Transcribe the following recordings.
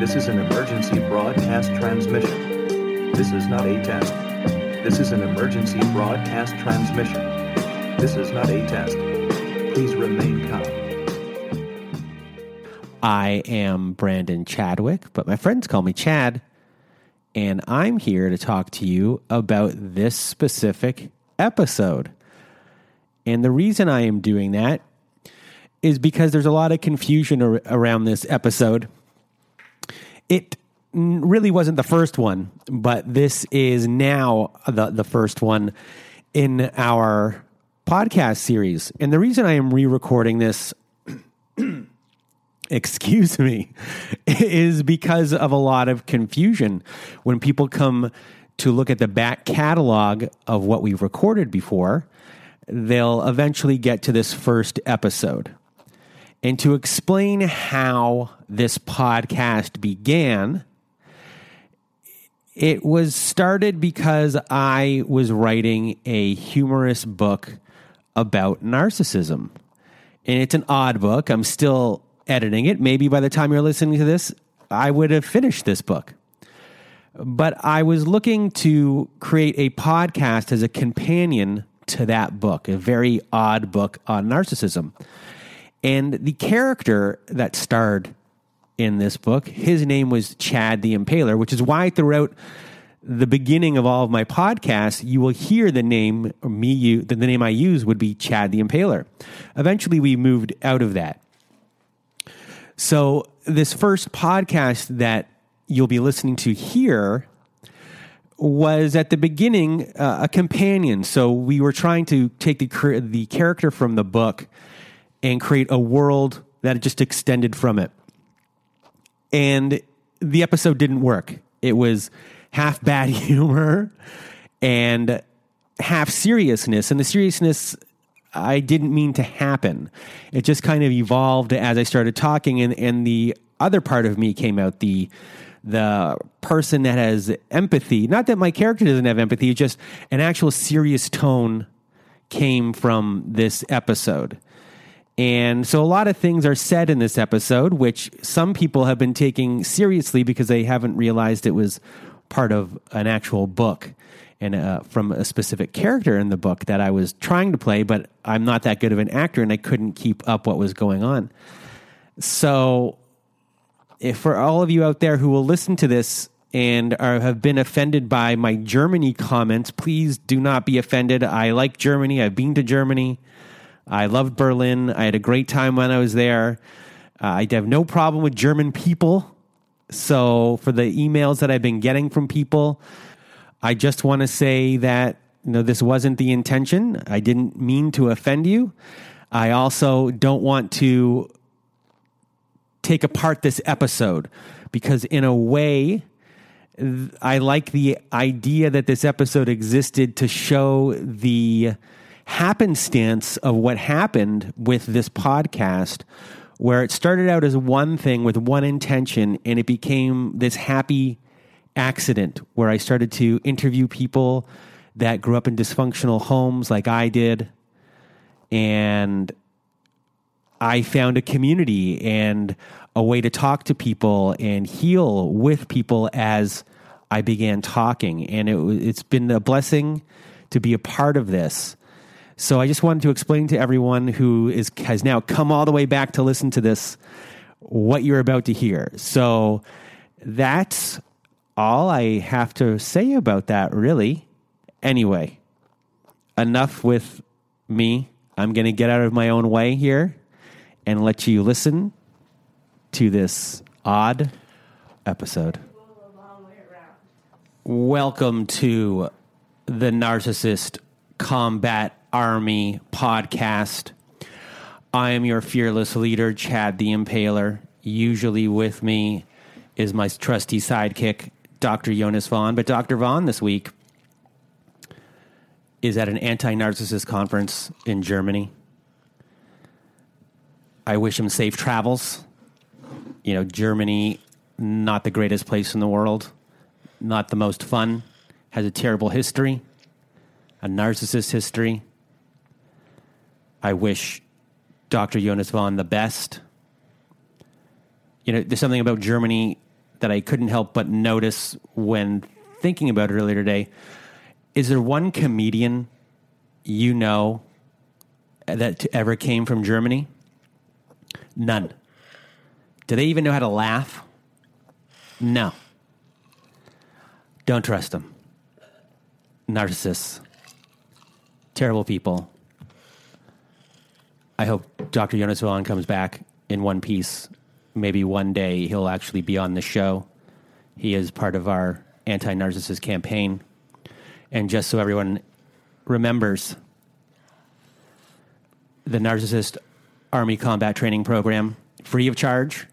This is an emergency broadcast transmission. This is not a test. This is an emergency broadcast transmission. This is not a test. Please remain calm. I am Brandon Chadwick, but my friends call me Chad. And I'm here to talk to you about this specific episode. And the reason I am doing that is because there's a lot of confusion ar- around this episode. It really wasn't the first one, but this is now the, the first one in our podcast series. And the reason I am re recording this excuse me, is because of a lot of confusion. When people come to look at the back catalog of what we've recorded before, they'll eventually get to this first episode. And to explain how this podcast began, it was started because I was writing a humorous book about narcissism. And it's an odd book. I'm still editing it. Maybe by the time you're listening to this, I would have finished this book. But I was looking to create a podcast as a companion to that book, a very odd book on narcissism. And the character that starred in this book, his name was Chad the Impaler, which is why throughout the beginning of all of my podcasts, you will hear the name me you the, the name I use would be Chad the Impaler. Eventually we moved out of that. So this first podcast that you'll be listening to here was at the beginning uh, a companion. So we were trying to take the the character from the book and create a world that just extended from it. And the episode didn't work. It was half bad humor and half seriousness. And the seriousness I didn't mean to happen. It just kind of evolved as I started talking, and, and the other part of me came out the the person that has empathy. Not that my character doesn't have empathy, just an actual serious tone came from this episode. And so a lot of things are said in this episode, which some people have been taking seriously because they haven't realized it was part of an actual book and uh, from a specific character in the book that I was trying to play, but I'm not that good of an actor and I couldn't keep up what was going on. So, if for all of you out there who will listen to this and are, have been offended by my Germany comments, please do not be offended. I like Germany. I've been to Germany. I loved Berlin. I had a great time when I was there. Uh, I have no problem with German people. So, for the emails that I've been getting from people, I just want to say that you know this wasn't the intention. I didn't mean to offend you. I also don't want to take apart this episode because in a way I like the idea that this episode existed to show the happenstance of what happened with this podcast where it started out as one thing with one intention and it became this happy accident where I started to interview people that grew up in dysfunctional homes like I did. And I found a community and a way to talk to people and heal with people as I began talking. And it, it's been a blessing to be a part of this. So I just wanted to explain to everyone who is has now come all the way back to listen to this what you're about to hear. So that's all I have to say about that, really. Anyway, enough with me. I'm going to get out of my own way here and let you listen to this odd episode. Welcome to the Narcissist Combat Army podcast. I am your fearless leader, Chad the Impaler. Usually with me is my trusty sidekick, Dr. Jonas Vaughn. But Dr. Vaughn this week is at an anti narcissist conference in Germany. I wish him safe travels. You know, Germany, not the greatest place in the world, not the most fun, has a terrible history, a narcissist history. I wish Dr. Jonas Vaughn the best. You know, there's something about Germany that I couldn't help but notice when thinking about it earlier today. Is there one comedian you know that ever came from Germany? None. Do they even know how to laugh? No. Don't trust them. Narcissists. Terrible people. I hope Dr. Jonas Willen comes back in one piece. Maybe one day he'll actually be on the show. He is part of our anti narcissist campaign. And just so everyone remembers, the Narcissist Army Combat Training Program, free of charge.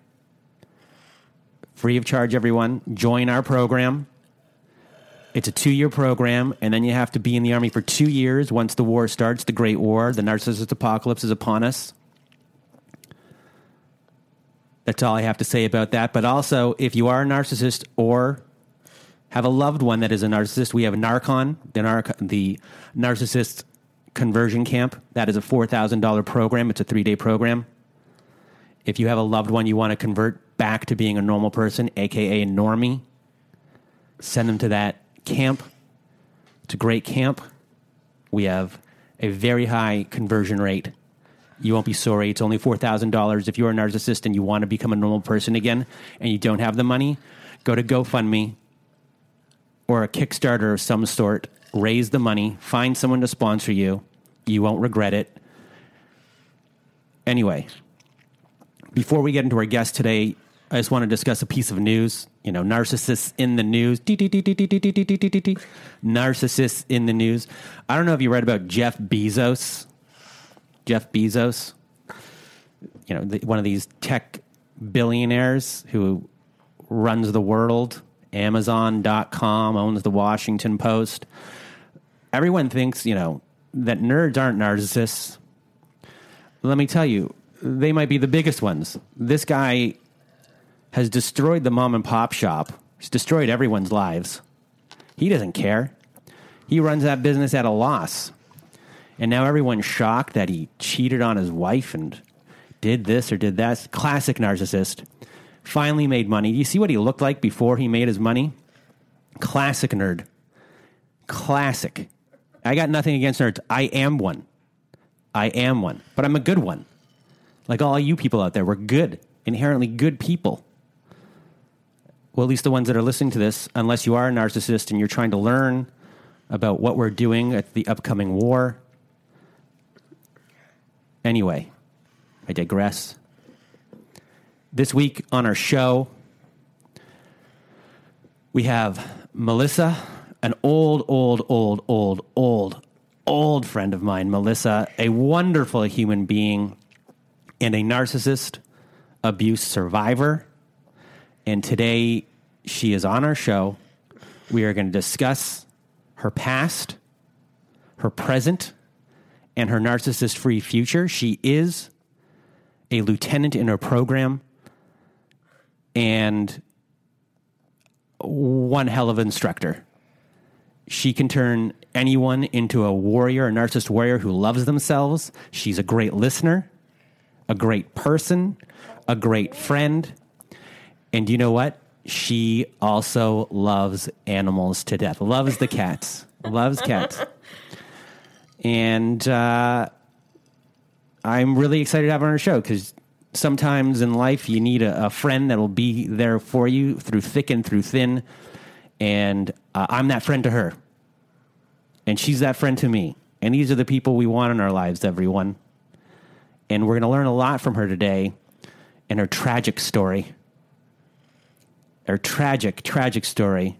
Free of charge, everyone. Join our program. It's a two year program, and then you have to be in the Army for two years once the war starts, the Great War. The narcissist apocalypse is upon us. That's all I have to say about that. But also, if you are a narcissist or have a loved one that is a narcissist, we have Narcon, the, narc- the narcissist conversion camp. That is a $4,000 program. It's a three day program. If you have a loved one you want to convert back to being a normal person, aka a normie, send them to that camp. A great camp. We have a very high conversion rate. You won't be sorry. It's only $4,000. If you're a narcissist and you want to become a normal person again and you don't have the money, go to GoFundMe or a Kickstarter of some sort, raise the money, find someone to sponsor you. You won't regret it. Anyway, before we get into our guest today, I just want to discuss a piece of news. You know, narcissists in the news. Narcissists in the news. I don't know if you read about Jeff Bezos. Jeff Bezos, you know, the, one of these tech billionaires who runs the world, Amazon.com, owns the Washington Post. Everyone thinks, you know, that nerds aren't narcissists. Let me tell you, they might be the biggest ones. This guy has destroyed the mom and pop shop. He's destroyed everyone's lives. He doesn't care. He runs that business at a loss. And now everyone's shocked that he cheated on his wife and did this or did that. Classic narcissist. Finally made money. Do you see what he looked like before he made his money? Classic nerd. Classic. I got nothing against nerds. I am one. I am one. But I'm a good one. Like all you people out there, we're good, inherently good people. Well, at least the ones that are listening to this, unless you are a narcissist and you're trying to learn about what we're doing at the upcoming war. Anyway, I digress. This week on our show, we have Melissa, an old, old, old, old, old, old friend of mine, Melissa, a wonderful human being and a narcissist abuse survivor. And today she is on our show. We are going to discuss her past, her present, and her narcissist free future. She is a lieutenant in her program and one hell of an instructor. She can turn anyone into a warrior, a narcissist warrior who loves themselves. She's a great listener, a great person, a great friend. And you know what? She also loves animals to death, loves the cats, loves cats. And uh, I'm really excited to have her on our show because sometimes in life you need a, a friend that will be there for you through thick and through thin. And uh, I'm that friend to her. And she's that friend to me. And these are the people we want in our lives, everyone. And we're going to learn a lot from her today and her tragic story. Her tragic, tragic story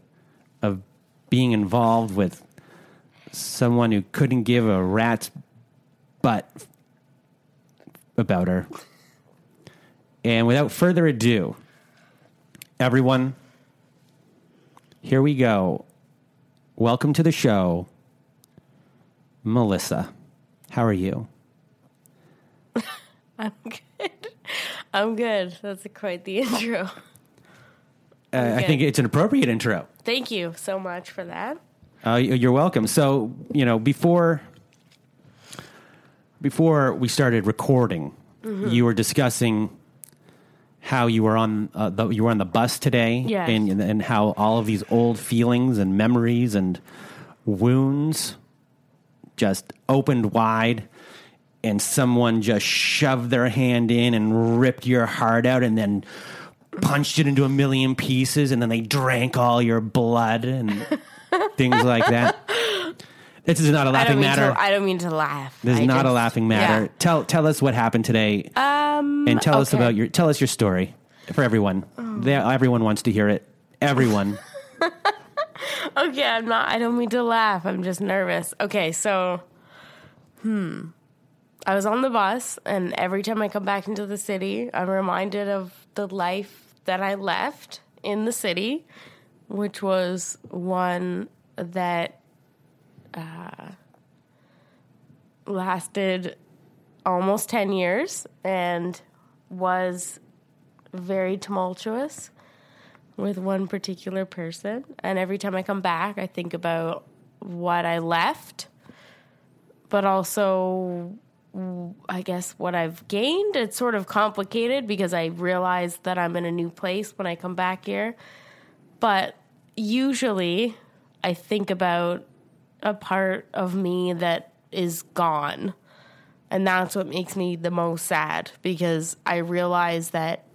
of being involved with someone who couldn't give a rat's butt about her. And without further ado, everyone, here we go. Welcome to the show, Melissa. How are you? I'm good. I'm good. That's quite the intro. Uh, I think it's an appropriate intro. Thank you so much for that. Uh, you're welcome. So, you know, before before we started recording, you were discussing how you were on uh, the, you were on the bus today, Yes. and and how all of these old feelings and memories and wounds just opened wide, and someone just shoved their hand in and ripped your heart out, and then punched it into a million pieces, and then they drank all your blood and things like that. This is not a laughing mean matter. to. I don't mean to laugh. This is I not a laughing matter. yeah. Tell tell us what happened today, Um, and tell us about your tell us your story for everyone. They, everyone wants to hear it. Everyone. Okay, I'm not. I don't mean to laugh. I'm just nervous. Okay, so, hmm, I was on the bus, and every time I come back into the city, I'm reminded of the life that I left in the city, which was one that uh, lasted almost 10 years and was very tumultuous with one particular person. And every time I come back, I think about what I left, but also, I guess, what I've gained. It's sort of complicated because I realize that I'm in a new place when I come back here. But usually, I think about a part of me that is gone. And that's what makes me the most sad because I realize that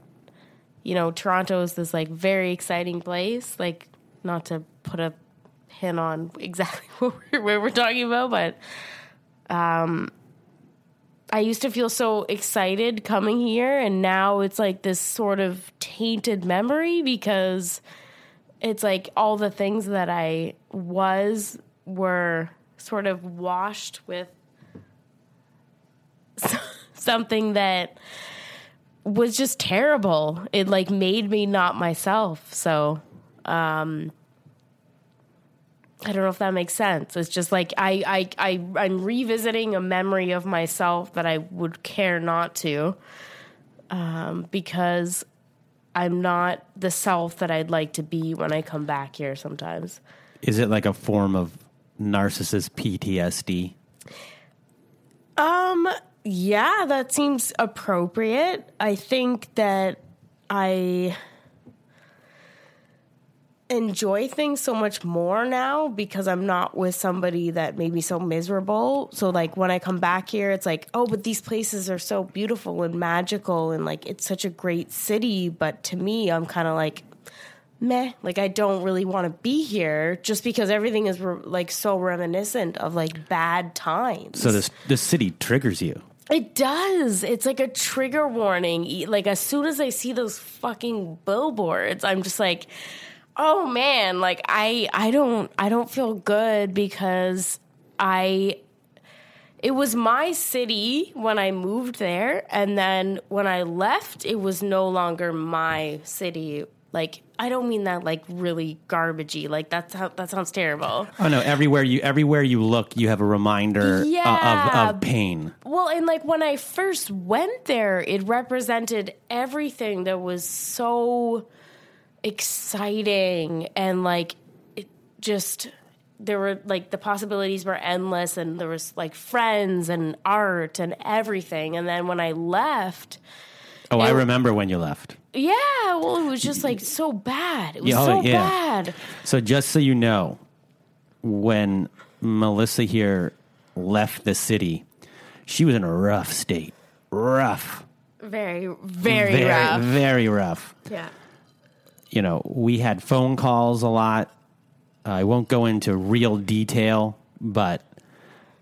you know, Toronto is this like very exciting place. Like, not to put a pin on exactly what we're, what we're talking about, but um, I used to feel so excited coming here, and now it's like this sort of tainted memory because it's like all the things that I was were sort of washed with something that was just terrible. It like made me not myself. So, um I don't know if that makes sense. It's just like I I I I'm revisiting a memory of myself that I would care not to um because I'm not the self that I'd like to be when I come back here sometimes. Is it like a form of narcissist PTSD? Um, yeah, that seems appropriate. I think that I enjoy things so much more now because I'm not with somebody that made me so miserable. So like when I come back here, it's like, oh, but these places are so beautiful and magical and like it's such a great city, but to me, I'm kind of like meh, like I don't really want to be here just because everything is re- like so reminiscent of like bad times. So this this city triggers you. It does. It's like a trigger warning. Like as soon as I see those fucking billboards, I'm just like, "Oh man, like I I don't I don't feel good because I it was my city when I moved there and then when I left it was no longer my city. Like I don't mean that like really garbagey. Like that's how that sounds terrible. Oh no! Everywhere you everywhere you look, you have a reminder Yeah. of, of pain. Well, and like when I first went there, it represented everything that was so exciting and like it just there were like the possibilities were endless and there was like friends and art and everything. And then when I left, Oh, I remember when you left. yeah, well, it was just like so bad. It was oh, so yeah. bad. So just so you know, when Melissa here left the city, she was in a rough state. Rough. Very, very, very, rough. very rough. Yeah. You know, we had phone calls a lot. Uh, I won't go into real detail, but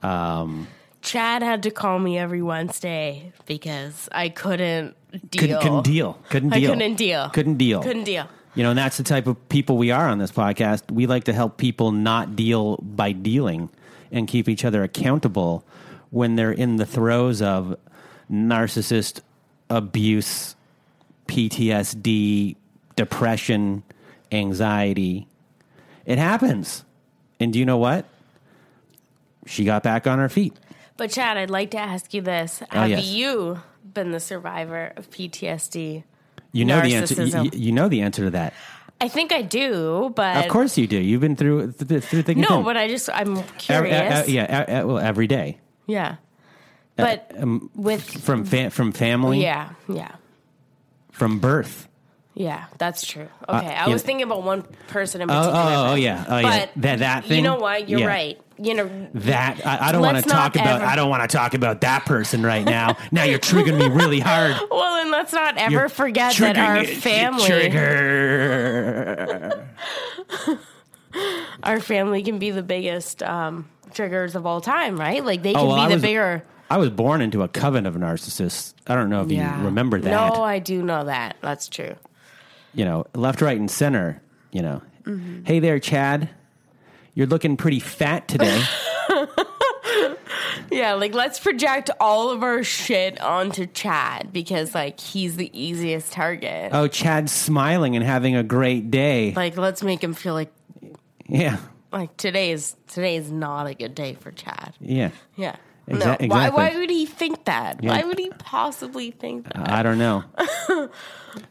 um, Chad had to call me every Wednesday because I couldn't deal. couldn't, couldn't deal. Couldn't I couldn't deal. Couldn't deal. Couldn't deal. You know, and that's the type of people we are on this podcast. We like to help people not deal by dealing and keep each other accountable when they're in the throes of narcissist abuse, PTSD, depression, anxiety. It happens. And do you know what? She got back on her feet. But Chad, I'd like to ask you this: Oh, Have yes. you been the survivor of PTSD? You know the answer. You, you know the answer to that. I think I do, but Of course you do. You've been through th- through thick and no. But I just I'm curious. uh, uh, yeah, uh, uh, well, every day. yeah. But with from fa- from family. yeah, yeah. from birth. Yeah, that's true. Okay, I yeah. was thinking about one person in Uh, Oh, oh, oh, yeah, oh yeah. But that that thing. You know what? You're Yeah. right. You know, That I, I don't want to talk not about. I don't want to talk about that person right now. now you're triggering me really hard. well, and let's not ever You're forget that our family, Trigger. our family can be the biggest um, triggers of all time, right? Like they can Oh, well, be the was- bigger. I was born into a coven of narcissists. I don't know if you remember that. No, I do know that. That's true. You know, left, right, and center. You know, Mm-hmm. hey there, Chad. You're looking pretty fat today. Yeah, like let's project all of our shit onto Chad because like he's the easiest target. oh, Chad's smiling and having a great day. Like let's make him feel like yeah, like today is today is not a good day for Chad. yeah. Yeah. Exa- no. Why exactly. why would he think that? Yeah. Why would he possibly think that? I don't know.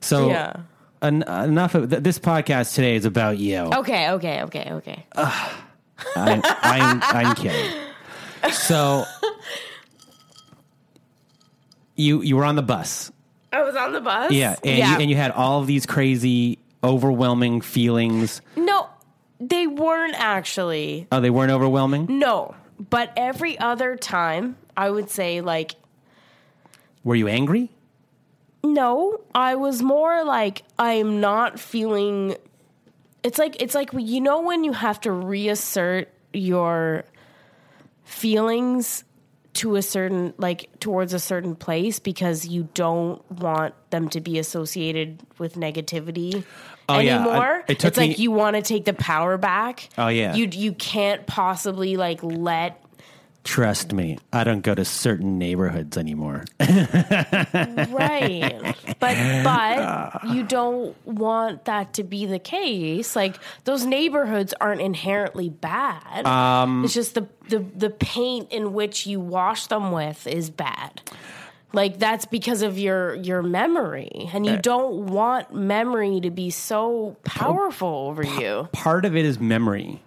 So Yeah. En- enough of th- this podcast today is about you. Okay, okay, okay, okay. I'm, I'm, I'm kidding. So you you were on the bus, I was on the bus. yeah, and. You, and you had all of these crazy, overwhelming feelings. no, they weren't actually. Oh, they weren't overwhelming. No, but every other time, I would say like Were you angry? No. I was more like I'm not feeling. It's like it's like you know when you have to reassert your feelings to a certain like towards a certain place because you don't want them to be associated with negativity Oh, yeah. anymore. I- it it's like you want to take the power back. Oh, yeah. You you can't possibly like let Trust me, I don't go to certain neighborhoods anymore. right. But but you don't want that to be the case. Like those neighborhoods aren't inherently bad. Um, it's just the, the the paint in which you wash them with is bad. Like that's because of your your memory, and you don't want memory to be so powerful over you. Part of it is memory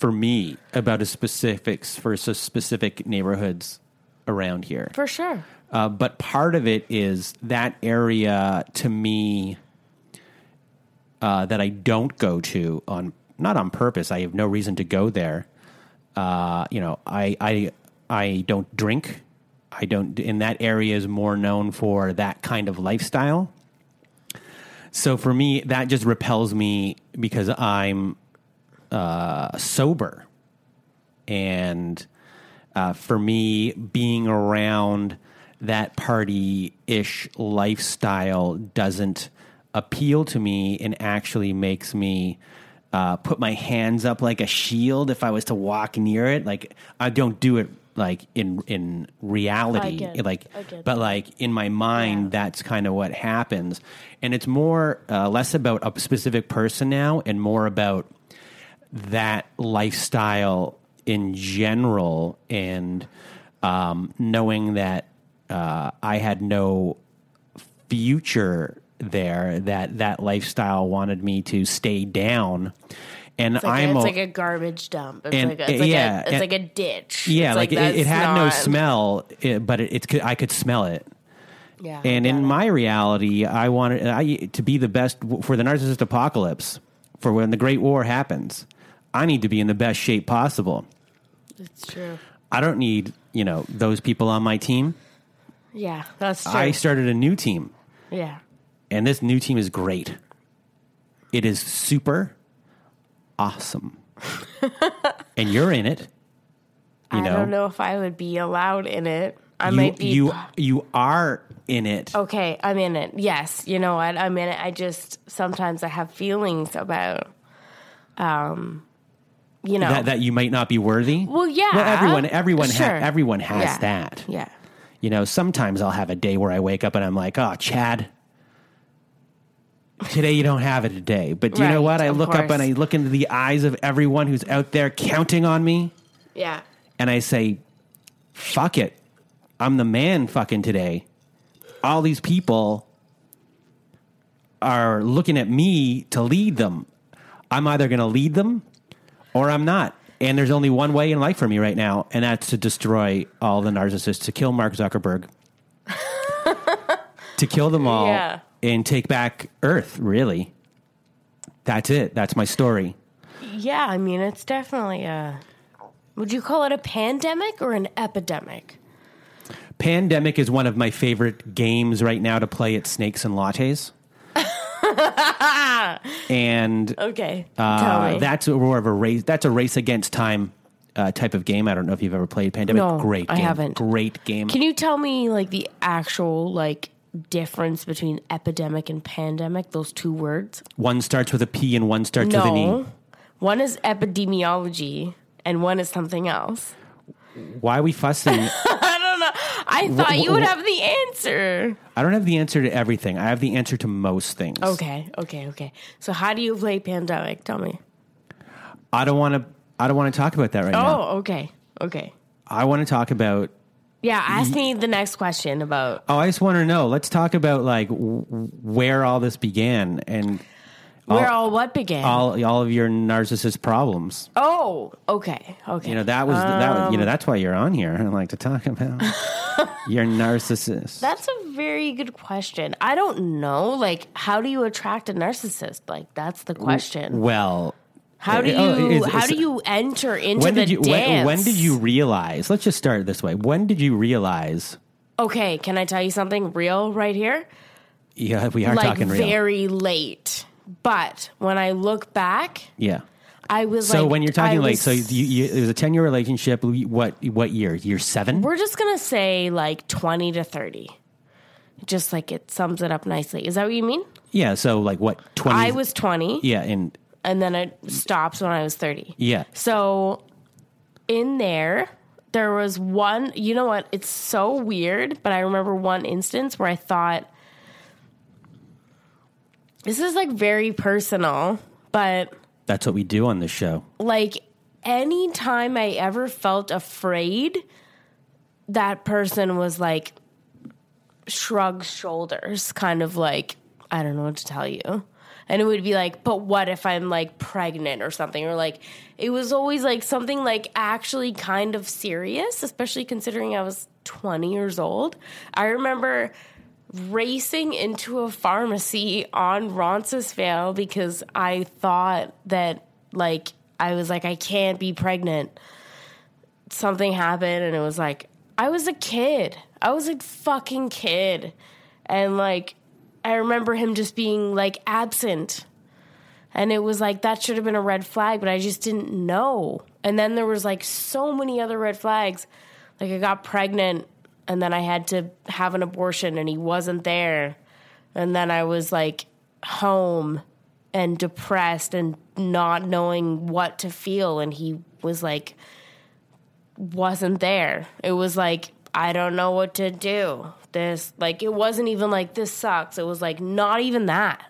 for me about a specifics for s- specific neighborhoods around here. For sure. Uh, but part of it is that area to me uh, that I don't go to on not on purpose. I have no reason to go there. Uh, you know, I I I don't drink. I don't. And that area is more known for that kind of lifestyle. So for me, that just repels me because I'm uh, sober, and uh, for me, being around that party ish lifestyle doesn't appeal to me and actually makes me uh, put my hands up like a shield if I was to walk near it. Like I don't do it like in in reality, get- like but like in my mind, Yeah. that's kind of what happens, and it's more uh, less about a specific person now and more about that lifestyle in general and um, knowing that uh, I had no future there, that that lifestyle wanted me to stay down. And It's like, I'm a, it's a- like a garbage dump. It's And- like a, it's like yeah, a, it's and- like a ditch. yeah, It's like, it, it had no smell, it, but it, it I could smell it. Yeah, And in it. my reality, I wanted I, to be the best for the narcissist apocalypse. For when the Great War happens, I need to be in the best shape possible. it's true. I don't need you know those people on my team. Yeah, that's true. I started a new team, yeah. and this new team is great. It is super awesome, and you're in it. You I know, don't know if I would be allowed in it. I you might be. you you are in it. okay, I'm in it. Yes, you know what? I'm in it. I just sometimes I have feelings about, um, you know. That, that you might not be worthy. well, yeah. Well, everyone, everyone, ha- everyone has Yeah. that. Yeah. You know, sometimes I'll have a day where I wake up and I'm like, oh, Chad, today you don't have it today. But do you know what? I look up and I look into the eyes of everyone who's out there counting on me Yeah. and I say, fuck it. I'm the man fucking today. All these people are looking at me to lead them. I'm either going to lead them or I'm not. And there's only one way in life for me right now, and that's to destroy all the narcissists, to kill Mark Zuckerberg, to kill them all Yeah. and take back Earth. Really, that's it. That's my story. Yeah, I mean, it's definitely a. Would you call it a pandemic or an epidemic? Pandemic is one of my favorite games right now to play at Snakes and Lattes. and Okay, uh, that's more of a race. That's a race against time uh, type of game. I don't know if you've ever played Pandemic. No, Great I game. haven't. Great game. Can you tell me like the actual like difference between epidemic and pandemic? Those two words. one starts with a P and one starts with an E. One is epidemiology and one is something else. Why are we fussing? I don't know. I thought wh- you would wh- have the answer. I don't have the answer to everything. I have the answer to most things. Okay, okay, okay. So how do you play pandemic? Tell me. I don't want to. I don't want to talk about that right now. Oh, okay, okay. I want to talk about. Yeah, ask me the next question about. Oh, I just want to know. Let's talk about like w- where all this began and Where all what began? all all of your narcissist problems. oh, okay, okay. You know that was that. was- You Um, know that's why you're on here. I like to talk about your narcissist. That's a very good question. I don't know. Like, how do you attract a narcissist? Like, that's the question. well, How do you oh, is- how is- do you enter into when the did you dance? when, when did you realize? Let's just start this way. When did you realize? Okay, can I tell you something real right here? Yeah, we are like talking real. very late. But when I look back, yeah. I was So like, when you're talking I late, was- so you, you, it was a ten year relationship. What what year? Year seven? we're just gonna say like twenty to thirty. Just like it sums it up nicely. Is that what you mean? Yeah. So like what twenty? I was twenty, Yeah, and and then it stops when I was thirty. yeah. So in there, there was one, you know what? It's so weird, but I remember one instance where I thought, this is like very personal, but That's what we do on this show. like anytime I ever felt afraid, that person was like shrugs shoulders, kind of like, I don't know what to tell you. And it would be like, but what if I'm like pregnant or something? Or like, it was always like something like actually kind of serious, especially considering I was 20 years old. I remember racing into a pharmacy on Roncesvalles because I thought that like I was like I can't be pregnant. Something happened and it was like I was a kid. I was a fucking kid. And like I remember him just being like absent. And it was like that should have been a red flag, but I just didn't know. And then there was like so many other red flags. Like I got pregnant and then I had to have an abortion and he wasn't there. And then I was like home and depressed and not knowing what to feel and he was like wasn't there. It was like I don't know what to do. This like it wasn't even like this sucks. It was like not even that.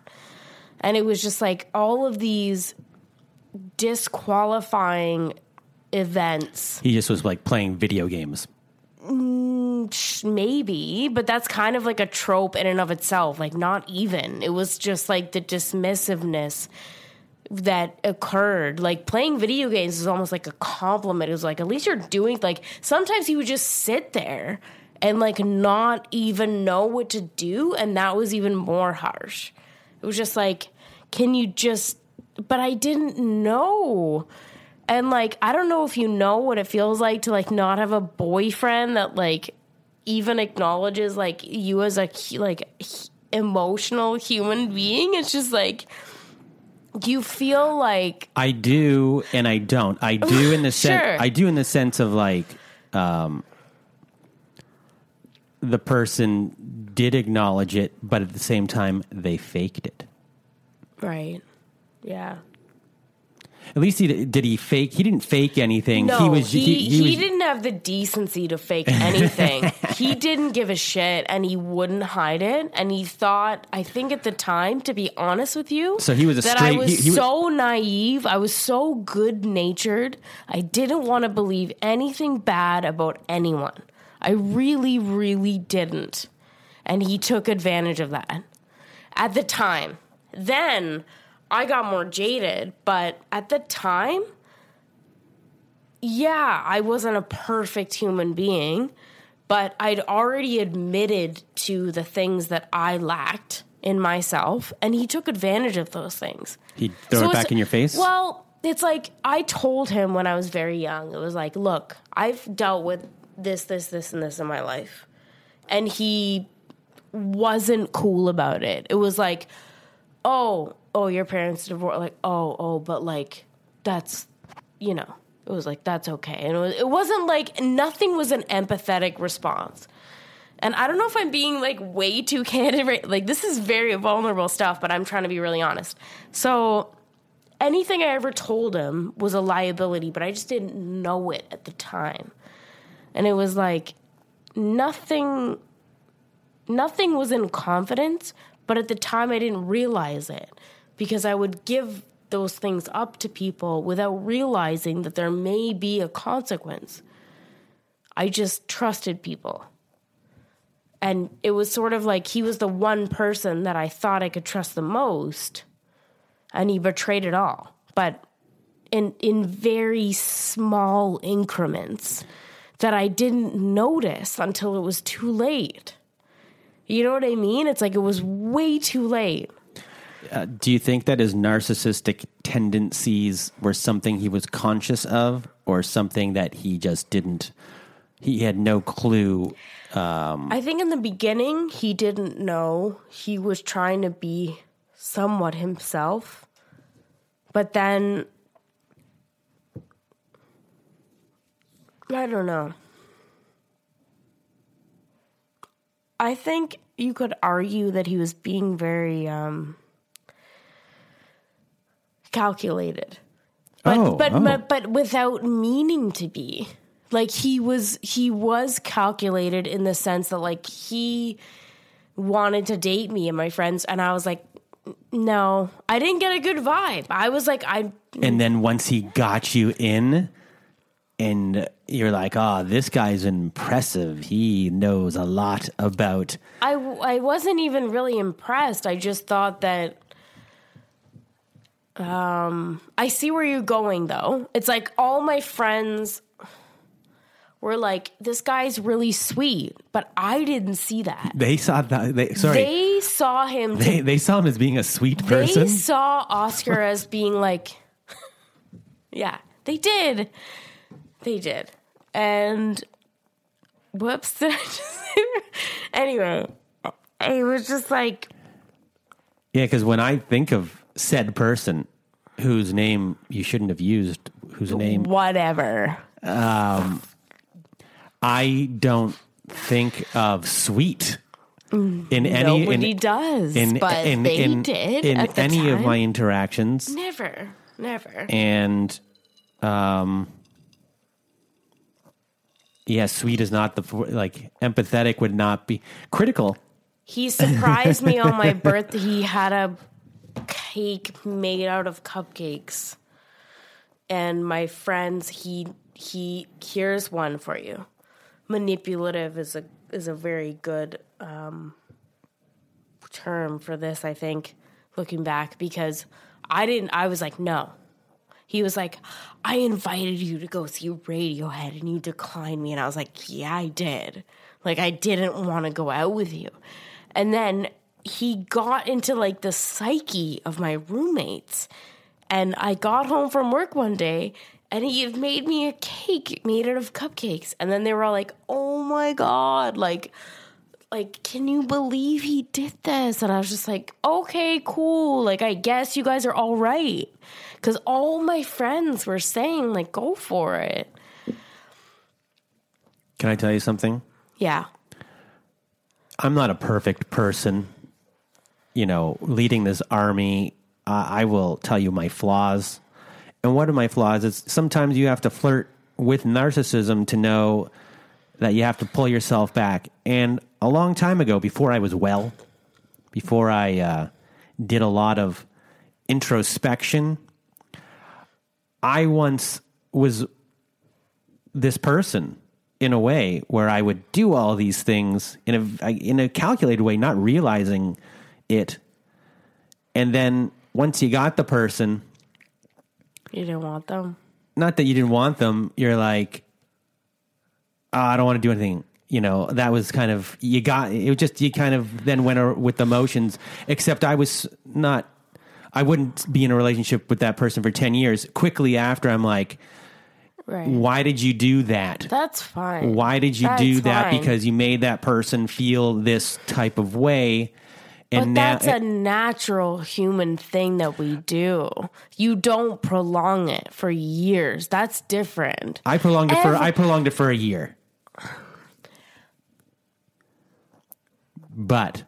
And it was just like all of these disqualifying events He just was like playing video games. Maybe but that's kind of like a trope in and of itself like not even. It was just like the dismissiveness that occurred. Like playing video games is almost like a compliment. It was like at least you're doing like sometimes he would just sit there and like not even know what to do and that was even more harsh. It was just like can you just but i didn't know. And like I don't know if you know what it feels like to like not have a boyfriend that like even acknowledges like you as a like emotional human being. It's just like you feel like I do and I don't. I do in the sense Sure. I do in the sense of like um the person did acknowledge it, but at the same time they faked it. right. Yeah. At least he did he fake he didn't fake anything. No, he he, was he, he, was didn't have the decency to fake anything. he didn't give a shit and he wouldn't hide it. And he thought, I think at the time, to be honest with you, So he was a that I was he- he was- so naive. I was so good natured. I didn't want to believe anything bad about anyone. I really, really didn't. And he took advantage of that at the time. Then I got more jaded, but at the time, yeah, I wasn't a perfect human being, but I'd already admitted to the things that I lacked in myself, and he took advantage of those things. He throw So it back in your face. Well, it's like I told him when I was very young. It was like, look, I've dealt with this, this, this, and this in my life. And he wasn't cool about it. It was like, oh, oh, your parents divorced. Like, oh, oh, but like, that's, you know, it was like, that's okay. And it, was, wasn't like, nothing was an empathetic response. And I don't know if I'm being like way too candid. Right? Like, this is very vulnerable stuff, but I'm trying to be really honest. So, anything I ever told him was a liability, but I just didn't know it at the time. And it was like nothing nothing was in confidence, but at the time I didn't realize it because I would give those things up to people without realizing that there may be a consequence. I just trusted people. And it was sort of like he was the one person that I thought I could trust the most and he betrayed it all but in in very small increments that I didn't notice until it was too late you know what I mean it's like it was way too late Uh, do you think that his narcissistic tendencies were something he was conscious of, or something that he just didn't? He had no clue. I think in the beginning he didn't know he was trying to be somewhat himself but then I don't know I think you could argue that he was being very um, calculated, but Oh, but, oh. but but without meaning to be. Like he was he was calculated in the sense that like he wanted to date me and my friends, and I was like, no, I didn't get a good vibe. I was like, I And then once he got you in, and you're like, "Oh, this guy's impressive. He knows a lot about." I, I wasn't even really impressed. I just thought that. Um, I see where you're going though. It's like all my friends were like, "This guy's really sweet," but I didn't see that. They saw that. They, sorry, they, They saw him. To, they saw him as being a sweet person. they saw Oscar as being like, yeah, they did, they did, and whoops, did I just say anyway? It was just like Yeah, because when I think of said person whose name you shouldn't have used, whose name whatever. Um, I don't think of sweet in any Nobody in, does, in, but in, they in, did in at the any of my interactions, Never, never. and um, yeah, sweet is not the like empathetic would not be critical. He surprised me on my birthday. He had a cake made out of cupcakes, and my friends, he he here's one for you. Manipulative is a is a very good um, term for this. I think looking back because I didn't. I was like no. He was like, I invited you to go see Radiohead and you declined me. And I was like, yeah, I did. Like, I didn't want to go out with you. And then he got into like the psyche of my roommates. And I got home from work one day and he had made me a cake made out of cupcakes. And then they were all like, oh my God, like, like, can you believe he did this? And I was just like, okay, cool. Like, I guess you guys are all right. Because all my friends were saying, like, go for it. Can I tell you something? Yeah. I'm not a perfect person. You know, leading this army, uh, I will tell you my flaws. And one of my flaws is sometimes you have to flirt with narcissism to know that you have to pull yourself back. And a long time ago, before I was well, before I uh, did a lot of introspection, I once was this person in a way where I would do all these things in a in a calculated way, not realizing it. And then once you got the person, You didn't want them. not that you didn't want them, you're like, oh, I don't want to do anything. you know, that was kind of you got it was just you kind of then went ar- with the motions. Except I was not. I wouldn't be in a relationship with that person for ten years. Quickly after, I'm like, Right. why did you do that? That's fine. Why did you That's do that? fine. Because you made that person feel this type of way. But And now, that's a natural human thing that we do. You don't prolong it for years. That's different. I prolonged it for I prolonged it for a year. But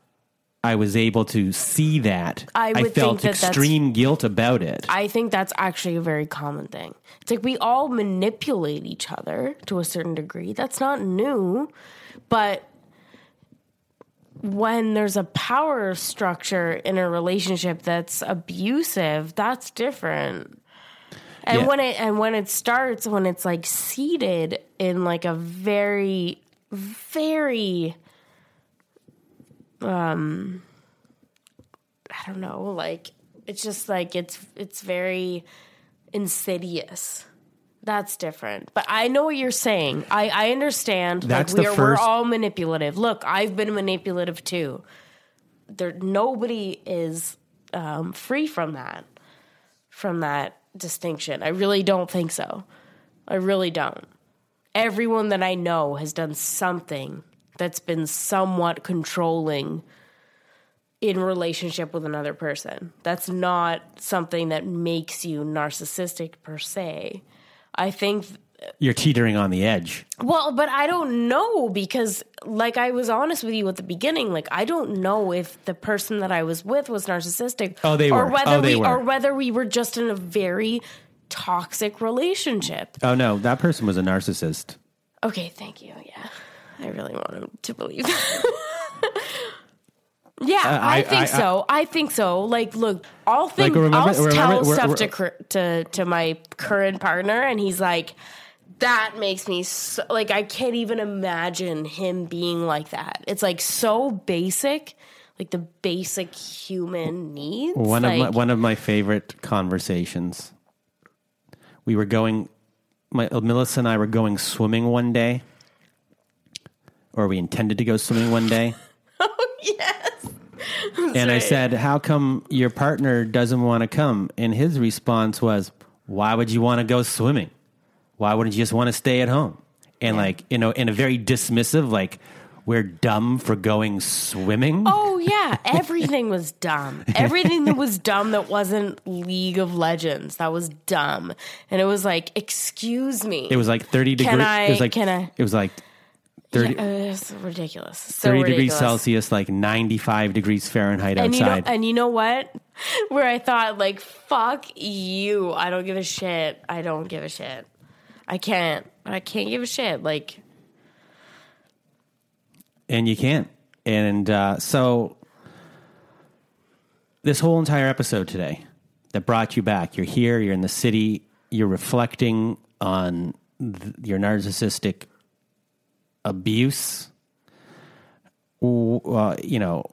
I was able to see that. I would felt that extreme guilt about it. I think that's actually a very common thing. It's like we all manipulate each other to a certain degree. That's not new. But when there's a power structure in a relationship that's abusive, that's different. And Yeah. when it and when it starts when it's like seated in like a very very um I don't know, like it's just like it's it's very insidious. That's different. But I know what you're saying. I, I understand. That's like the we're we're all manipulative. Look, I've been manipulative too. There nobody is um, free from that. From that distinction. I really don't think so. I really don't. Everyone that I know has done something that's been somewhat controlling in relationship with another person. That's not something that makes you narcissistic per se. I think You're teetering on the edge. well, but I don't know because like I was honest with you at the beginning, like I don't know if the person that I was with was narcissistic Oh, they or were. whether Oh, they we were. or whether we were just in a very toxic relationship. Oh no, that person was a narcissist. Okay, thank you. Yeah. I really want him to believe that. Yeah, uh, I, I- think I- so. I think so. Like, look, I'll think remember- I'll remember- tell we're- stuff to cur- to to my current partner, and he's like, "That makes me so, like I can't even imagine him being like that." It's like so basic, like the basic human needs. One of my, one of my favorite conversations. We were going, my Melissa and I were going swimming one day, or we intended to go swimming one day. Oh yes. And I said, "How come your partner doesn't want to come?" And his response was, "Why would you want to go swimming? Why wouldn't you just want to stay at home?" And like you know, in a very dismissive, like we're dumb for going swimming. Oh yeah, everything was dumb. Everything that was dumb that wasn't League of Legends that was dumb, and it was like, excuse me. It was like thirty Can degrees. I- it was like can I- It was like thirty. Yeah, uh, it's ridiculous. So 30 degrees. Celsius, like 95 degrees Fahrenheit And you know, outside. and you know what? Where I thought, like, fuck you. I don't give a shit. I don't give a shit. I can't. I can't give a shit. Like, and you can't. And uh, so, this whole entire episode today that brought you back, you're here, you're in the city, you're reflecting on th- your narcissistic abuse. Uh, you know,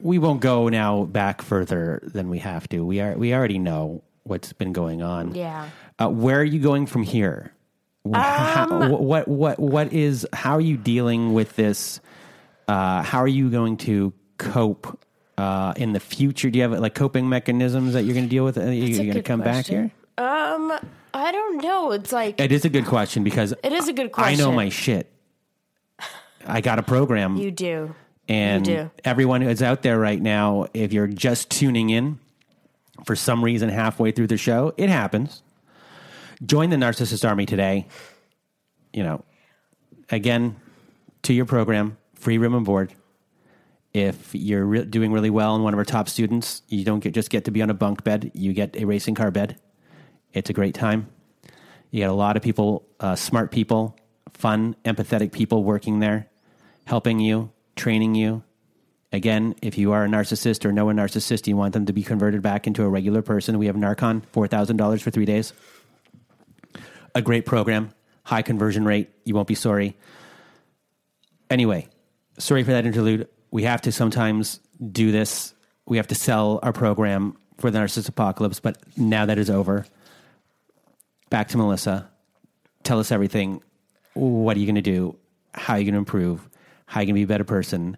we won't go now back further than we have to. We are we already know what's been going on. yeah. Uh, where are you going from here? Wh- how, what what what is? How are you dealing with this? Uh, how are you going to cope uh, in the future? Do you have like coping mechanisms that you're going to deal with? Are you going to come back here? Um, I don't know. It's like, It is a good question because it is a good question. I know my shit. I got a program, You do. and you do. everyone who's out there right now, if you're just tuning in for some reason halfway through the show, it happens. Join the Narcissist Army today. You know, again, to your program, free room and board. If you're re- doing really well and one of our top students, you don't get, just get to be on a bunk bed, you get a racing car bed. It's a great time. You got a lot of people, uh, smart people, fun, empathetic people working there, helping you, training you. Again, if you are a narcissist or know a narcissist, you want them to be converted back into a regular person. We have Narcon, $4,000 for three days. A great program, high conversion rate. You won't be sorry. Anyway, sorry for that interlude. We have to sometimes do this. We have to sell our program for the narcissist apocalypse, but now that is over. Back to Melissa. Tell us everything. What are you going to do? How are you going to improve? How you can be a better person?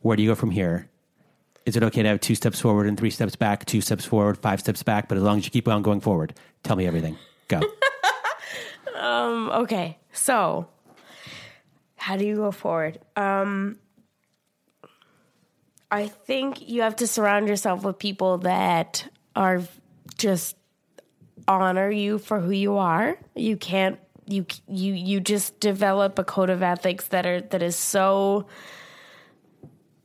Where do you go from here? Is it okay to have two steps forward and three steps back, two steps forward, five steps back? But as long as you keep on going forward, tell me everything. Go. Okay, so how do you go forward? Um, I think you have to surround yourself with people that are just honor you for who you are. You can't you you you just develop a code of ethics that are that is so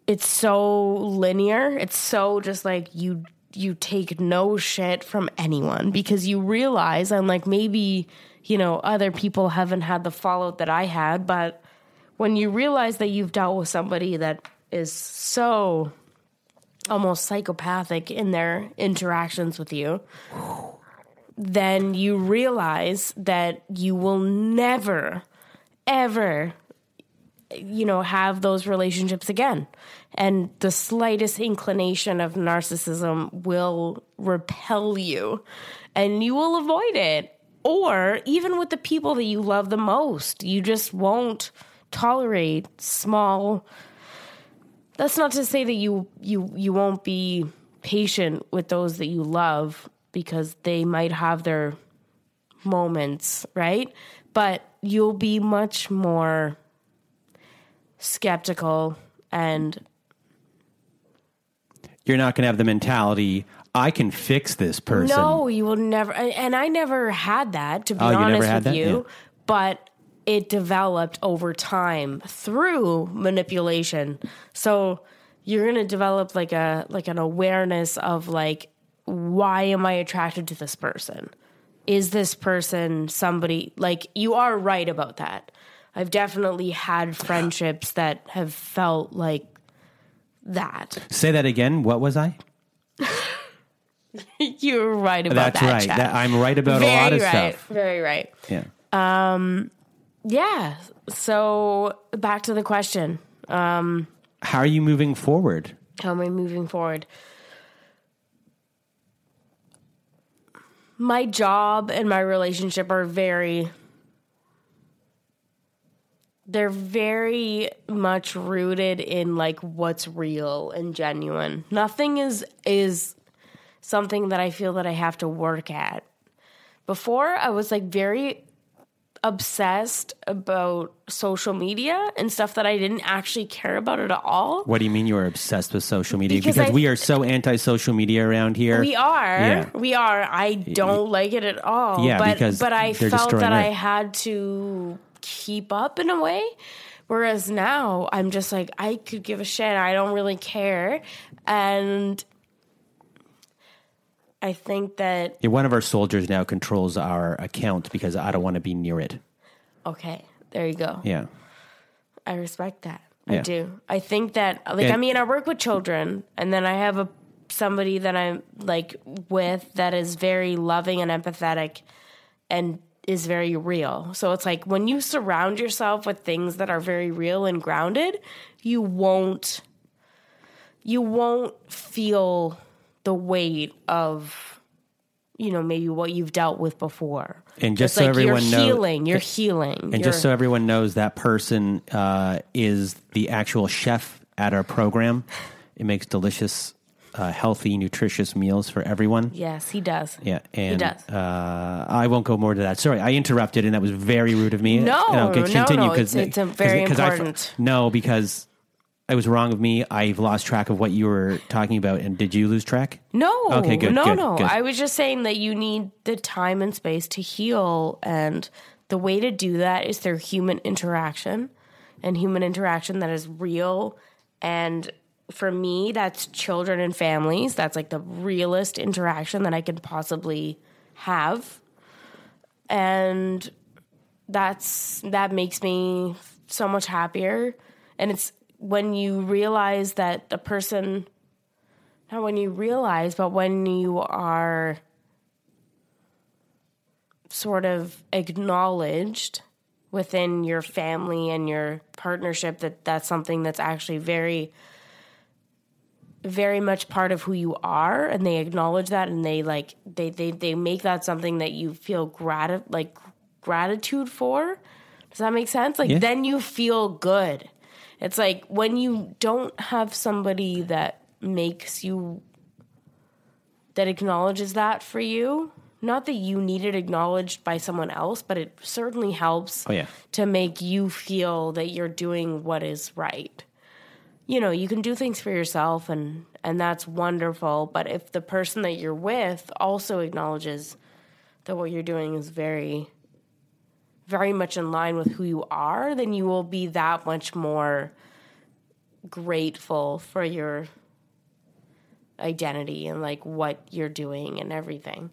it's so linear. It's so just like you you take no shit from anyone because you realize I'm like maybe, you know, other people haven't had the fallout that I had, but when you realize that you've dealt with somebody that is so almost psychopathic in their interactions with you, then you realize that you will never, ever, you know, have those relationships again. And the slightest inclination of narcissism will repel you and you will avoid it. Or even with the people that you love the most, you just won't tolerate small that's not to say that you you you won't be patient with those that you love because they might have their moments, right? But you'll be much more skeptical and You're not going to have the mentality, I can fix this person. no, you will never and I never had that to be Oh, honest with that? you, Yeah. but it developed over time through manipulation. So you're going to develop like a like an awareness of like why am I attracted to this person? Is this person somebody like you are right about that. I've definitely had friendships that have felt like that. Say that again. What was I? You're right about That's that. That's right. That, I'm right about Very a lot of right. stuff. Very right. Yeah. Um, Yeah. So back to the question. How are you moving forward? How am I moving forward? My job and my relationship are very they're very much rooted in like what's real and genuine. Nothing is is something that I feel that I have to work at. Before I was like very obsessed about social media and stuff that I didn't actually care about at all. What do you mean you were obsessed with social media? Because Because, I- we are so anti-social media around here. We are. Yeah. We are. I don't like it at all. Yeah, but because but I felt that I had to keep up in a way. Whereas now I'm just like I could give a shit. I don't really care. And I think that Yeah, one of our soldiers now controls our account because I don't want to be near it. okay, there you go. Yeah. I respect that. I do. I think that like I mean I work with children and then I have a somebody that I'm like with that is very loving and empathetic and is very real. So it's like when you surround yourself with things that are very real and grounded, you won't you won't feel the weight of you know maybe what you've dealt with before. And just it's so like everyone you're know- healing, you're healing. And just so everyone knows, that person uh, is the actual chef at our program. It makes delicious, uh, healthy, nutritious meals for everyone. Yes, he does. Yeah, and he does. Uh, I won't go more to that. Sorry, I interrupted, and that was very rude of me. No, okay, no, continue, no, 'cause- it's- it's, very 'cause I important. no, because it was wrong of me. I've lost track of what you were talking about. And did you lose track? No. Okay, good, No, good, no. good. I was just saying that you need the time and space to heal. And the way to do that is through human interaction and human interaction that is real. And for me, that's children and families. That's like the realest interaction that I could possibly have. And that's that makes me so much happier. And it's when you realize that the person not when you realize, but when you are sort of acknowledged within your family and your partnership that that's something that's actually very very much part of who you are and they acknowledge that and they like they they, they make that something that you feel grati- like gratitude for. Does that make sense? Like Yeah. then you feel good It's like when you don't have somebody that makes you that acknowledges that for you. Not that you need it acknowledged by someone else, but it certainly helps Oh, yeah. to make you feel that you're doing what is right. You know, you can do things for yourself and and that's wonderful, but if the person that you're with also acknowledges that what you're doing is very very much in line with who you are, then you will be that much more grateful for your identity and like what you're doing and everything.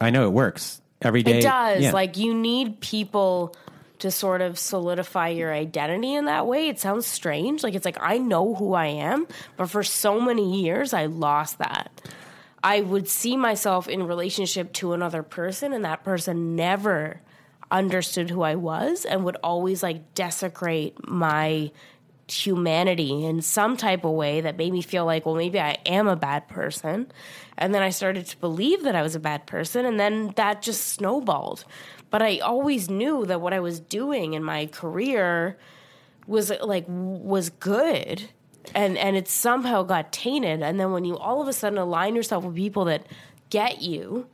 I know it works every day. It does. Yeah. Like you need people to sort of solidify your identity in that way. It sounds strange. Like it's like I know who I am, but for so many years I lost that. I would see myself in relationship to another person and that person never understood who I was and would always like desecrate my humanity in some type of way that made me feel like, well, maybe I am a bad person. And then I started to believe that I was a bad person, and then that just snowballed. But I always knew that what I was doing in my career was like was good. And and it somehow got tainted. And then when you all of a sudden align yourself with people that get you,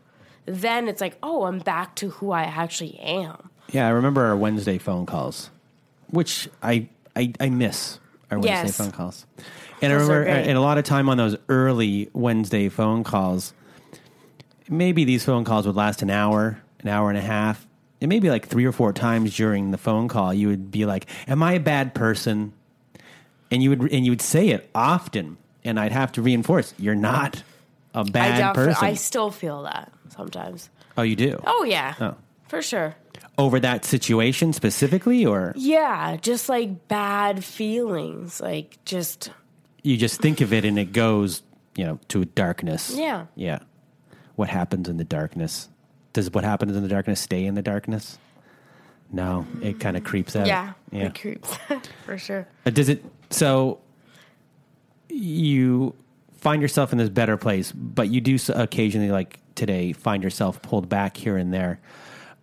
then it's like, oh, I'm back to who I actually am. Yeah, I remember our Wednesday phone calls, which I I, I miss our Wednesday Yes. phone calls. And Those I remember, uh, great. and a lot of time on those early Wednesday phone calls, maybe these phone calls would last an hour, an hour and a half. And maybe like three or four times during the phone call, you would be like, "Am I a bad person?" And you would and you would say it often, and I'd have to reinforce, "You're not a I, bad def- person." I still feel that sometimes. oh, you do Oh yeah, Oh. for sure. over that situation specifically, or Yeah, just like bad feelings, like just you just think of it and it goes, you know, to darkness. Yeah. Yeah. What happens in the darkness? Does what happens in the darkness stay in the darkness? No, it kind of creeps out. yeah, Yeah. it creeps for sure. Uh, Does it so you find yourself in this better place, but you do occasionally like today find yourself pulled back here and there.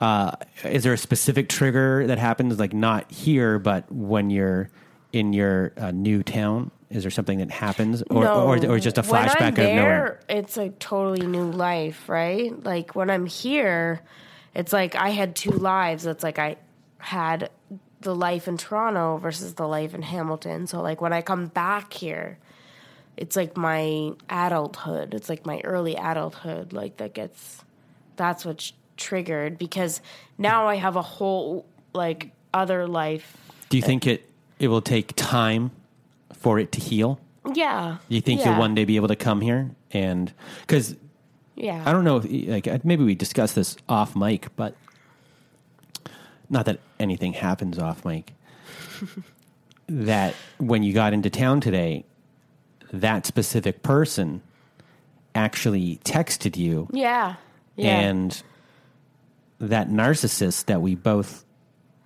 Uh, is there a specific trigger that happens like not here but when you're in your uh, new town? Is there something that happens or no, or, or just a flashback out of nowhere? It's a totally new life, right? Like when I'm here, it's like I had two lives. It's like I had the life in Toronto versus the life in Hamilton. So like when I come back here, it's like my adulthood. It's like my early adulthood. Like that gets that's what's triggered because now I have a whole like other life. Do you think it it will take time for it to heal? Yeah. You think yeah. you'll one day be able to come here and because Yeah. I don't know if like maybe we discussed this off mic, but not that anything happens off mic. that when you got into town today, that specific person actually texted you Yeah. Yeah. and that narcissist that we both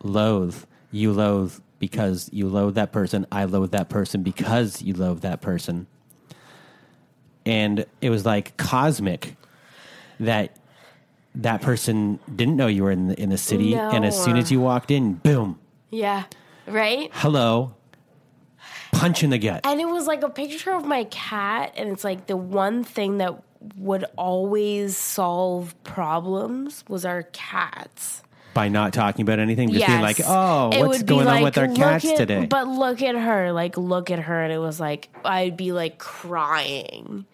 loathe, you loathe because you loathe that person, I loathe that person because you loathe that person. And it was like cosmic that that person didn't know you were in the, in the city and as soon as you walked in, boom, yeah. Right? hello, punch in the gut. And it was like a picture of my cat, and it's like the one thing that would always solve problems was our cats. by not talking about anything, just yes. being like, "Oh, It what's going on like, with our cats at- today?" But look at her, like look at her, and it was like I'd be like crying,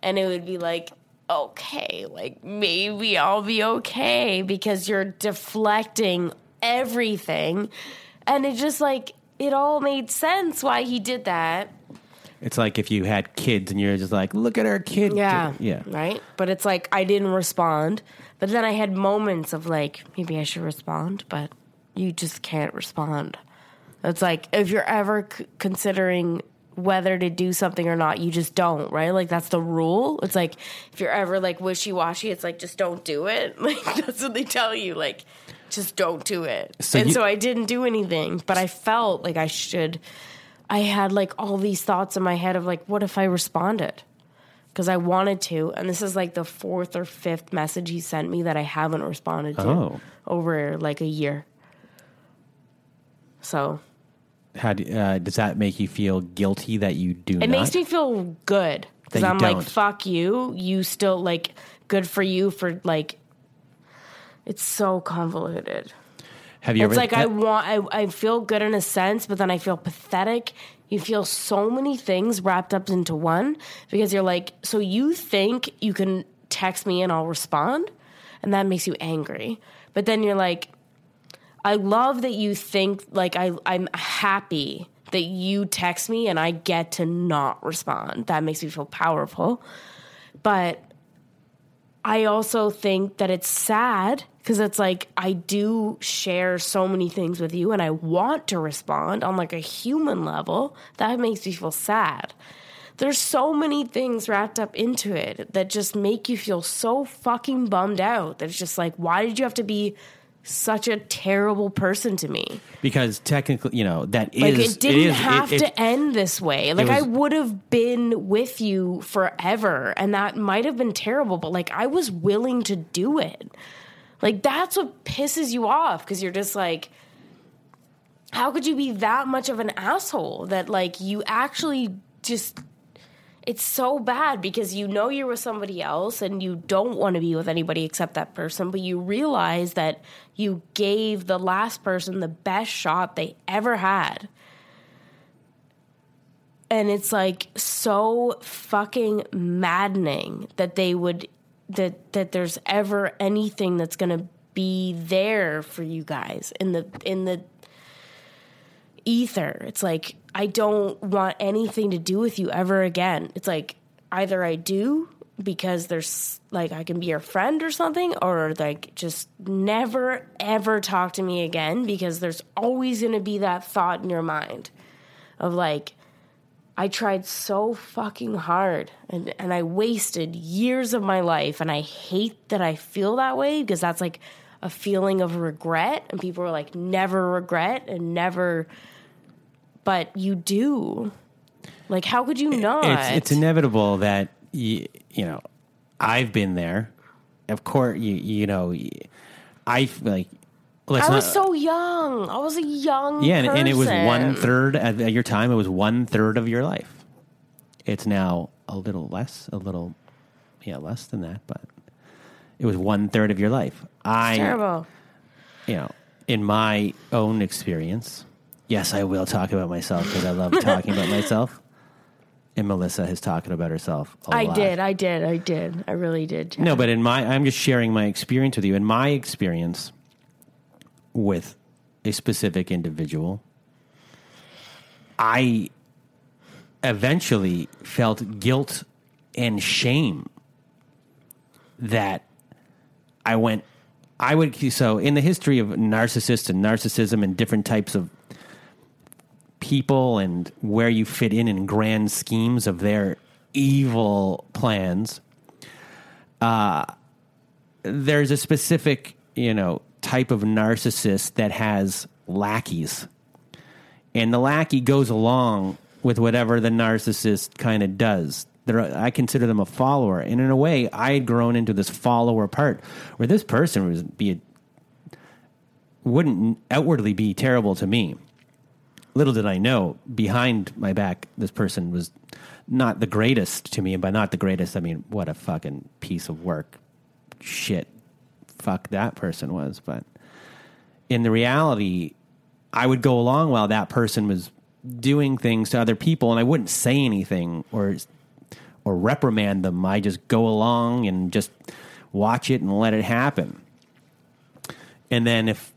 and it would be like, okay, like maybe I'll be okay because you're deflecting everything, and it just like it all made sense why he did that. It's like if you had kids and you're just like, "Look at our kid." Yeah. yeah. Right? But it's like I didn't respond. But then I had moments of like, maybe I should respond, but you just can't respond. It's like if you're ever c- considering whether to do something or not, you just don't, right? Like that's the rule. It's like if you're ever like wishy washy, it's like just don't do it. Like that's what they tell you. Like just don't do it. So and you- so I didn't do anything, but I felt like I should. I had like all these thoughts in my head of like, what if I responded? Because I wanted to, and this is like the fourth or fifth message he sent me that I haven't responded to Oh. over like a year. So How do, uh, does that make you feel guilty that you do It not? makes me feel good because I'm don't. like, fuck you. You still like good for you for like. It's so convoluted. Have you It's ever? like I want, I, I feel good in a sense, but then I feel pathetic. You feel so many things wrapped up into one because you're like, so you think you can text me and I'll respond, and that makes you angry. But then you're like, I love that you think like I, I'm happy that you text me and I get to not respond. That makes me feel powerful. But I also think that it's sad because it's like I do share so many things with you and I want to respond on like a human level. That makes me feel sad. There's so many things wrapped up into it that just make you feel so fucking bummed out. That it's just like, why did you have to be such a terrible person to me? because technically, you know that is Like it didn't is- have it- to it- end this way. Like I would have been with you forever and that might have been terrible, but like I was willing to do it. Like that's what pisses you off because you're just like how could you be that much of an asshole that like you actually just it's so bad because you know you're with somebody else and you don't want to be with anybody except that person, but you realize that you gave the last person the best shot they ever had. And it's like so fucking maddening that they would that that there's ever anything that's going to be there for you guys in the in the ether. It's like I don't want anything to do with you ever again. It's like either I do because there's like I can be your friend or something or like just never ever talk to me again because there's always going to be that thought in your mind of like I tried so fucking hard and, and I wasted years of my life and I hate that I feel that way because that's like a feeling of regret and people are like never regret and never but you do. Like how could you not? it's it's inevitable that you, you know I've been there. Of course, you you know I like. I was not, so young. I was a young yeah, and, and it was one third at, your time. It was one third of your life. It's now a little less, a little yeah, less than that, but it was one third of your life. I terrible. you know, in my own experience, yes, I will talk about myself because I love talking about myself. And Melissa has talked about herself. a I lot. I did, I did, I did. I really did. No, but in my, I'm just sharing my experience with you. In my experience with a specific individual, I eventually felt guilt and shame that I went. I would so in the history of narcissists and narcissism and different types of people and where you fit in in grand schemes of their evil plans uh, there's a specific, you know, type of narcissist that has lackeys. And the lackey goes along with whatever the narcissist kind of does. They're, I consider them a follower. And in a way, I had grown into this follower part where this person was be wouldn't outwardly be terrible to me. Little did I know, behind my back, this person was not the greatest to me. And by not the greatest, I mean, what a fucking piece of work shit fuck that person was. But in the reality, I would go along while that person was doing things to other people, and I wouldn't say anything or or reprimand them. I just go along and just watch it and let it happen. And then if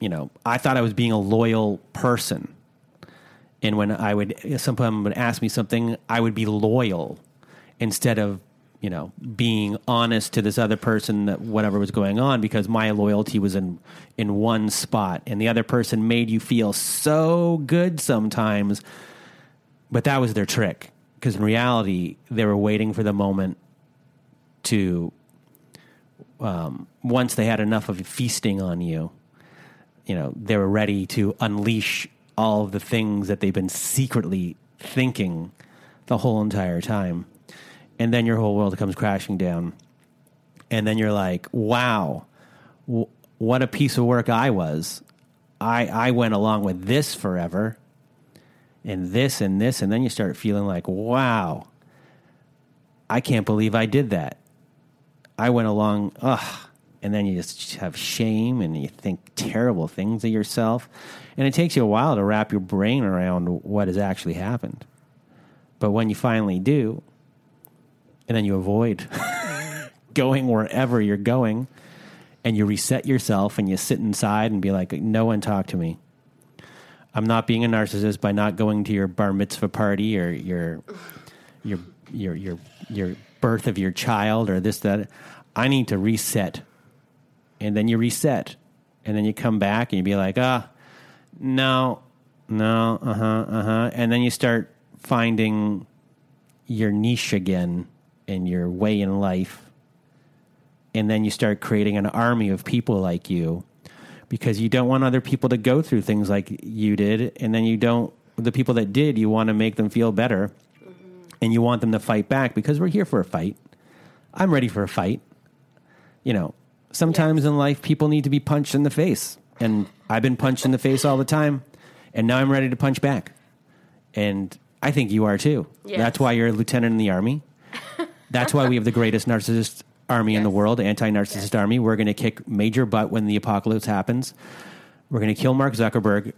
you know, I thought I was being a loyal person. And when I would, someone would ask me something, I would be loyal instead of, you know, being honest to this other person that whatever was going on because my loyalty was in in one spot and the other person made you feel so good sometimes. But that was their trick because in reality they were waiting for the moment to um, once they had enough of feasting on you you know they were ready to unleash all of the things that they've been secretly thinking the whole entire time and then your whole world comes crashing down and then you're like wow w- what a piece of work i was i i went along with this forever and this and this. And then you start feeling like, wow, I can't believe I did that. I went along, ugh. And then you just have shame and you think terrible things of yourself. And it takes you a while to wrap your brain around what has actually happened. But when you finally do, and then you avoid going wherever you're going, and you reset yourself and you sit inside and be like, no one talk to me. I'm not being a narcissist by not going to your bar mitzvah party or your your your your your birth of your child or this that. I need to reset, and then you reset, and then you come back and you be like, ah, no, no, uh huh, uh huh, and then you start finding your niche again and your way in life, and then you start creating an army of people like you because you don't want other people to go through things like you did and then you don't the people that did you want to make them feel better and you want them to fight back because we're here for a fight. I'm ready for a fight. You know sometimes in life people need to be punched in the face and i've been punched in the face all the time and now i'm ready to punch back. And i think you are too. Yes. that's why you're a lieutenant in the army that's why we have the greatest narcissist army in the world, anti-narcissist army. We're going to kick major butt when the apocalypse happens. We're going to kill Mark Zuckerberg.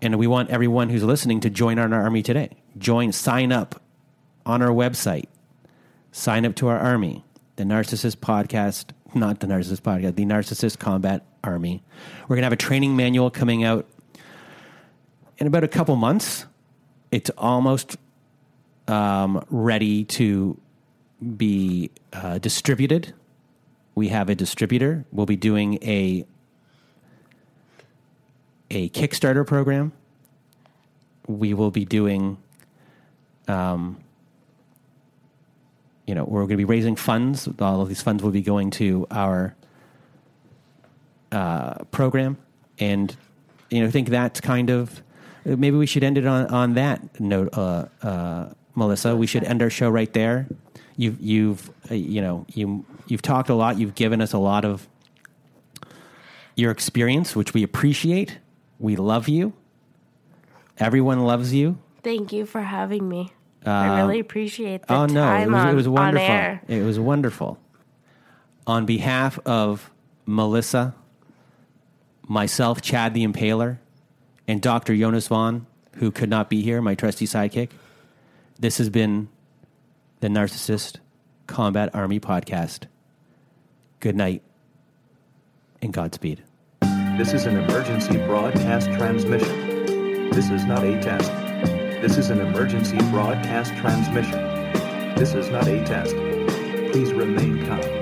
And we want everyone who's listening to join our army today. Join, sign up on our website. Sign up to our army, the Narcissist Podcast, not the Narcissist Podcast, the Narcissist Combat Army. We're going to have a training manual coming out in about a couple months. It's almost um, ready to be uh, distributed. We have a distributor. We'll be doing a a Kickstarter program. We will be doing, um, you know, we're going to be raising funds. All of these funds will be going to our uh, program, and you know, I think that's kind of maybe we should end it on on that note, uh, uh, Melissa. We should end our show right there. You've you've uh, you know you you've talked a lot. You've given us a lot of your experience, which we appreciate. We love you. Everyone loves you. Thank you for having me. I really appreciate the oh no, it was, on, it was on wonderful. air. It was wonderful. On behalf of Melissa, myself, Chad the Impaler, and Dr. Jonas Vaughn, who could not be here, my trusty sidekick, this has been the Narcissist Combat Army Podcast. Good night and Godspeed. This is an emergency broadcast transmission. This is not a test. This is an emergency broadcast transmission. This is not a test. Please remain calm.